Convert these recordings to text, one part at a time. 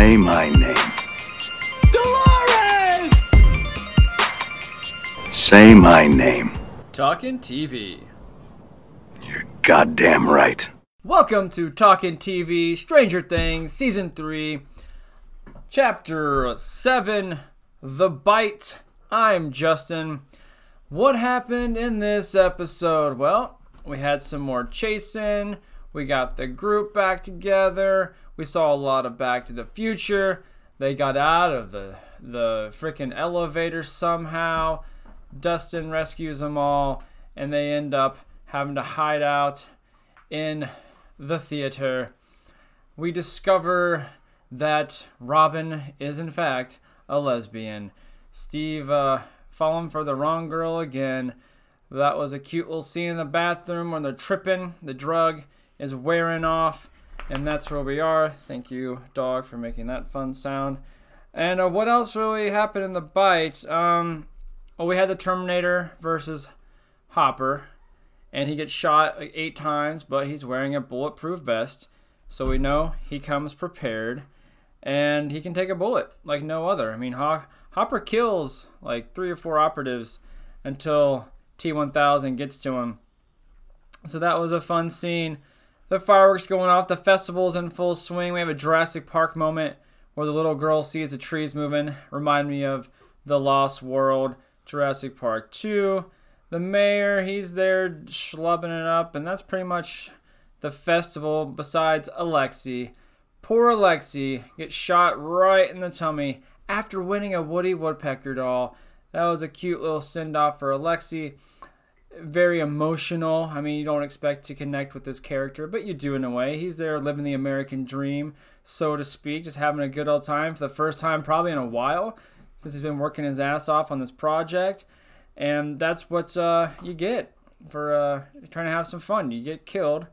Say my name. Dolores! Say my name. Talking TV. You're goddamn right. Welcome to Talking TV Stranger Things Season 3, Chapter 7 The Bite. I'm Justin. What happened in this episode? Well, we had some more chasing. We got the group back together. We saw a lot of Back to the Future. They got out of the the freaking elevator somehow. Dustin rescues them all, and they end up having to hide out in the theater. We discover that Robin is, in fact, a lesbian. Steve uh, falling for the wrong girl again. That was a cute little scene in the bathroom when they're tripping. The drug is wearing off, and that's where we are. Thank you, dog, for making that fun sound. And uh, what else really happened in the bite? Um, well, we had the Terminator versus Hopper, and he gets shot like eight times, but he's wearing a bulletproof vest, so we know he comes prepared, and he can take a bullet like no other. I mean, Ho- Hopper kills like three or four operatives until T1000 gets to him. So that was a fun scene. The fireworks going off, the festival's in full swing. We have a Jurassic Park moment where the little girl sees the trees moving. Remind me of The Lost World, Jurassic Park 2. The mayor, he's there schlubbing it up, and that's pretty much the festival besides Alexei. Poor Alexei gets shot right in the tummy after winning a Woody Woodpecker doll. That was a cute little send off for Alexei. Very emotional. I mean, you don't expect to connect with this character, but you do in a way. He's there living the American dream, so to speak, just having a good old time for the first time probably in a while since he's been working his ass off on this project. And that's what uh, you get for uh, trying to have some fun. You get killed.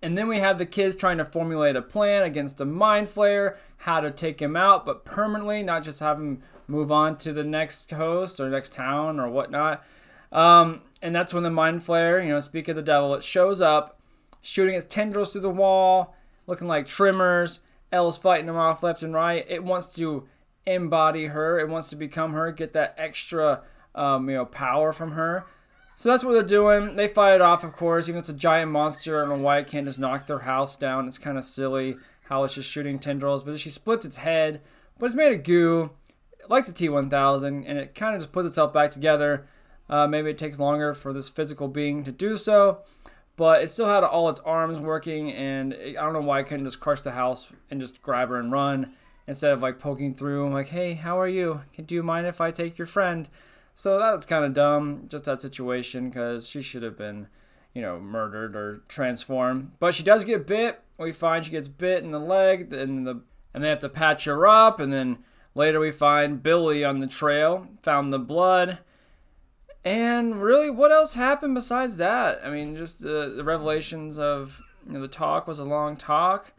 And then we have the kids trying to formulate a plan against a mind flayer, how to take him out, but permanently, not just have him move on to the next host or next town or whatnot. Um, and that's when the mind flayer, you know, speak of the devil, it shows up, shooting its tendrils through the wall, looking like Tremors. El's fighting them off left and right. It wants to embody her. It wants to become her, get that extra, um, you know, power from her. So that's what they're doing. They fight it off, of course. Even if it's a giant monster, I don't know why it can't just knock their house down. It's kind of silly how it's just shooting tendrils. But she splits its head, but it's made of goo, like the T1000, and it kind of just puts itself back together. Uh, maybe it takes longer for this physical being to do so, but it still had all its arms working, and it, I don't know why it couldn't just crush the house and just grab her and run instead of like poking through. Like, hey, how are you? Can do you mind if I take your friend? So that's kind of dumb, just that situation, because she should have been, you know, murdered or transformed. But she does get bit. We find she gets bit in the leg, and the and they have to patch her up. And then later we find Billy on the trail, found the blood. And really, what else happened besides that? I mean, just the, the revelations of you know, the talk was a long talk.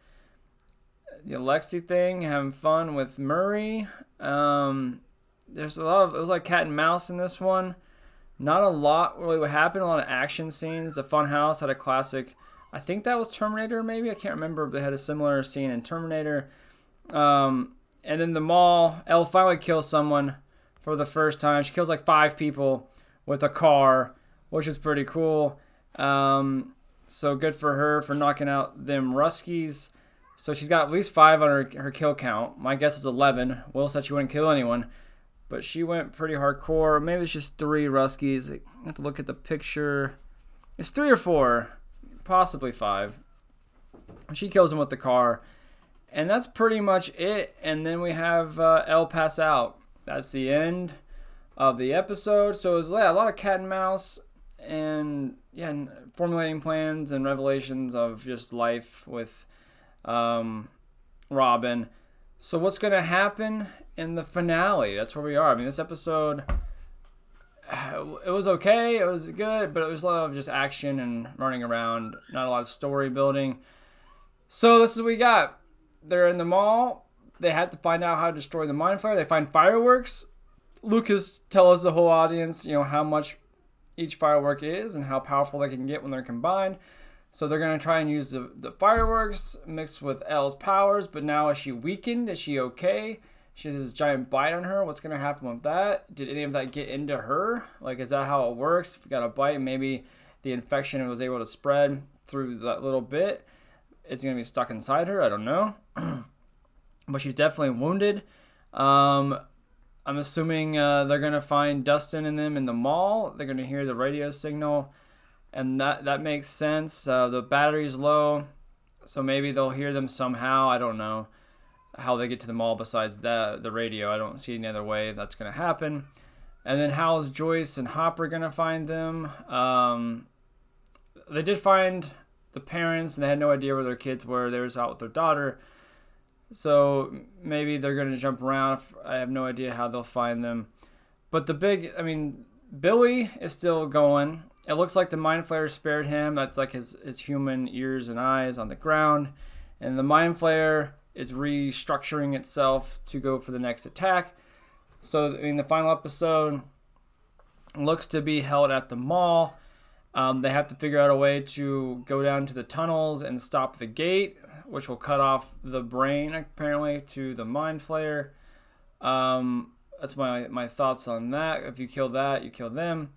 The Alexei thing, having fun with Murray. Um, there's a lot of it was like cat and mouse in this one. Not a lot really what happened. A lot of action scenes. The Funhouse had a classic. I think that was Terminator. Maybe I can't remember. They had a similar scene in Terminator. Um, and then the mall. El finally kills someone for the first time. She kills like five people with a car, which is pretty cool. Um, so good for her for knocking out them Ruskies. So she's got at least five on her, her kill count. My guess is 11. Will said she wouldn't kill anyone but she went pretty hardcore. Maybe it's just three Ruskies. I have to look at the picture. It's three or four, possibly five. She kills him with the car, and that's pretty much it. And then we have uh, El pass out. That's the end of the episode. So it was yeah, a lot of cat and mouse, and yeah, and formulating plans and revelations of just life with um, Robin. So what's gonna happen in the finale? That's where we are. I mean, this episode, it was okay. It was good, but it was a lot of just action and running around. Not a lot of story building. So this is what we got. They're in the mall. They have to find out how to destroy the mind flayer. They find fireworks. Lucas tells the whole audience, you know, how much, each firework is and how powerful they can get when they're combined. So they're gonna try and use the, the fireworks mixed with El's powers, but now is she weakened? Is she okay? She has this giant bite on her. What's gonna happen with that? Did any of that get into her? Like, is that how it works? If you got a bite, maybe the infection was able to spread through that little bit. It's gonna be stuck inside her. I don't know, but she's definitely wounded. Um, I'm assuming uh, they're gonna find Dustin and them in the mall. They're gonna hear the radio signal and that that makes sense. Uh, the battery's low, so maybe they'll hear them somehow. I don't know how they get to the mall besides the the radio. I don't see any other way that's gonna happen. And then how's Joyce and Hopper gonna find them? Um, they did find the parents, and they had no idea where their kids were. They was out with their daughter, so maybe they're gonna jump around. I have no idea how they'll find them. But the big, I mean, Billy is still going. It looks like the mind flayer spared him. That's like his, his human ears and eyes on the ground. And the mind flayer is restructuring itself to go for the next attack. So in the final episode, looks to be held at the mall. Um, they have to figure out a way to go down to the tunnels and stop the gate, which will cut off the brain apparently to the mind flayer. Um, that's my my thoughts on that. If you kill that, you kill them.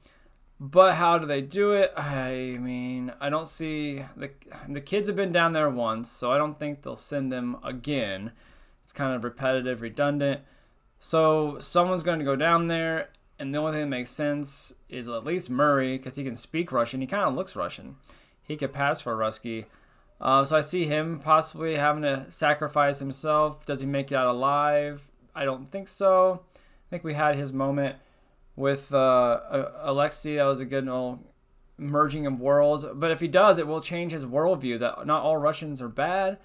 But how do they do it? I mean, I don't see the the kids have been down there once, so I don't think they'll send them again. It's kind of repetitive, redundant. So someone's going to go down there, and the only thing that makes sense is at least Murray because he can speak Russian. He kind of looks Russian. He could pass for Rusky. Uh, so I see him possibly having to sacrifice himself. Does he make it out alive? I don't think so. I think we had his moment with uh, Alexei. That was a good old merging of worlds. But if he does, it will change his worldview that not all Russians are bad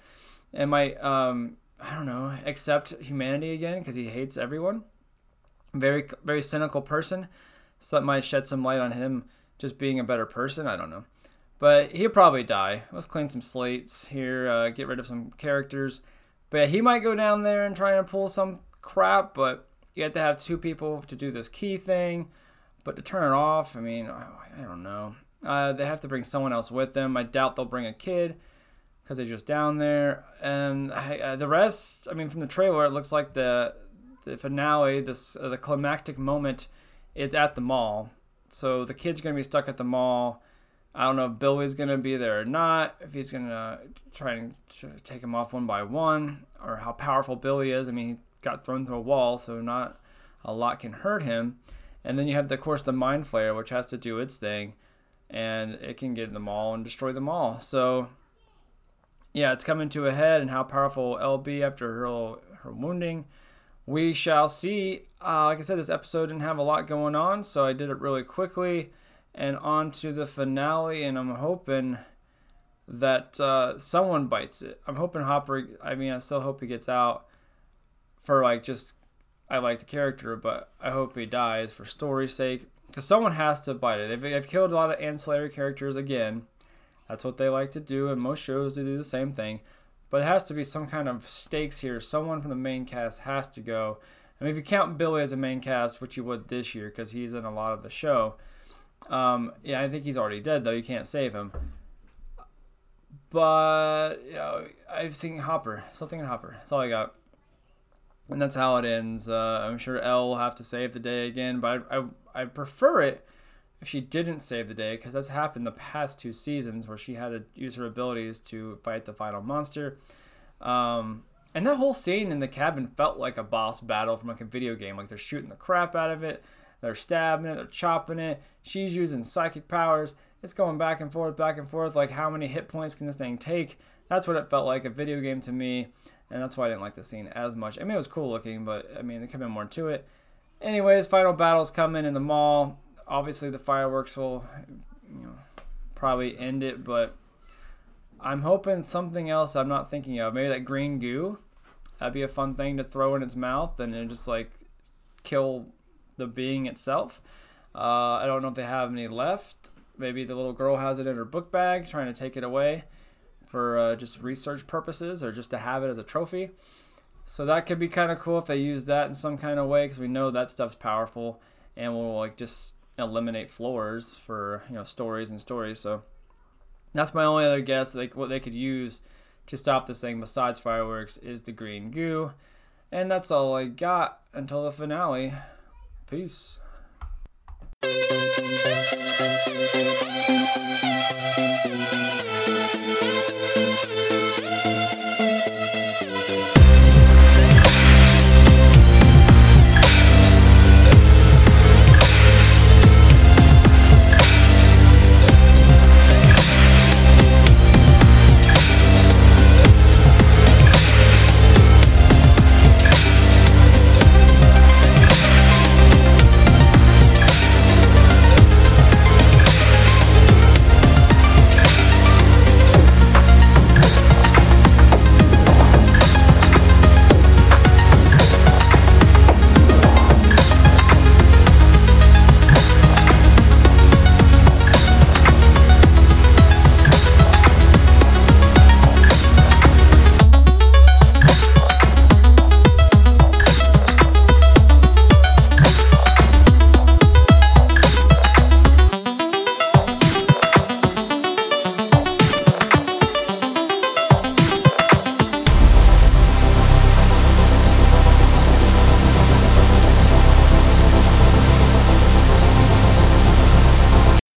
and might, um, I don't know, accept humanity again because he hates everyone. Very, very cynical person. So that might shed some light on him just being a better person. I don't know. But he'll probably die. Let's clean some slates here, uh, get rid of some characters. But he might go down there and try and pull some crap, but you have to have two people to do this key thing, but to turn it off, I mean, I don't know. Uh, they have to bring someone else with them. I doubt they'll bring a kid because they're just down there. And uh, the rest, I mean, from the trailer, it looks like the the finale, this uh, the climactic moment, is at the mall. So the kid's are gonna be stuck at the mall. I don't know if Billy's gonna be there or not. If he's gonna try and take him off one by one, or how powerful Billy is. I mean, he got thrown through a wall, so not a lot can hurt him. And then you have, the, of course, the Mind Flayer, which has to do its thing, and it can get in the mall and destroy them all. So, yeah, it's coming to a head, and how powerful LB after her her wounding, we shall see. Uh, like I said, this episode didn't have a lot going on, so I did it really quickly, and on to the finale. And I'm hoping that uh, someone bites it. I'm hoping Hopper. I mean, I still hope he gets out for like just I like the character, but I hope he dies for story's sake. Because someone has to bite it. They've, they've killed a lot of ancillary characters again. That's what they like to do, and most shows they do the same thing. But it has to be some kind of stakes here. Someone from the main cast has to go. I mean, if you count Billy as a main cast, which you would this year because he's in a lot of the show, um, yeah, I think he's already dead though. You can't save him. But you know, I've seen Hopper. Still thinking Hopper. That's all I got and that's how it ends. Uh, I'm sure El will have to save the day again, but I, I, I prefer it if she didn't save the day because that's happened the past two seasons where she had to use her abilities to fight the final monster. Um, and that whole scene in the cabin felt like a boss battle from like a video game. Like they're shooting the crap out of it, they're stabbing it, they're chopping it. She's using psychic powers. It's going back and forth, back and forth. Like how many hit points can this thing take? That's what it felt like a video game to me and that's why I didn't like the scene as much. I mean, it was cool looking, but I mean, there could have been more to it. Anyways, final battles coming in the mall. Obviously, the fireworks will, you know, probably end it, but I'm hoping something else I'm not thinking of. Maybe that green goo. That'd be a fun thing to throw in its mouth and then just like kill the being itself. Uh, I don't know if they have any left. Maybe the little girl has it in her book bag, trying to take it away for uh, just research purposes or just to have it as a trophy. So that could be kind of cool if they use that in some kind of way because we know that stuff's powerful and will like just eliminate floors for you know stories and stories. So that's my only other guess. Like what they could use to stop this thing besides fireworks is the green goo, and that's all I got until the finale. Peace. Thank you.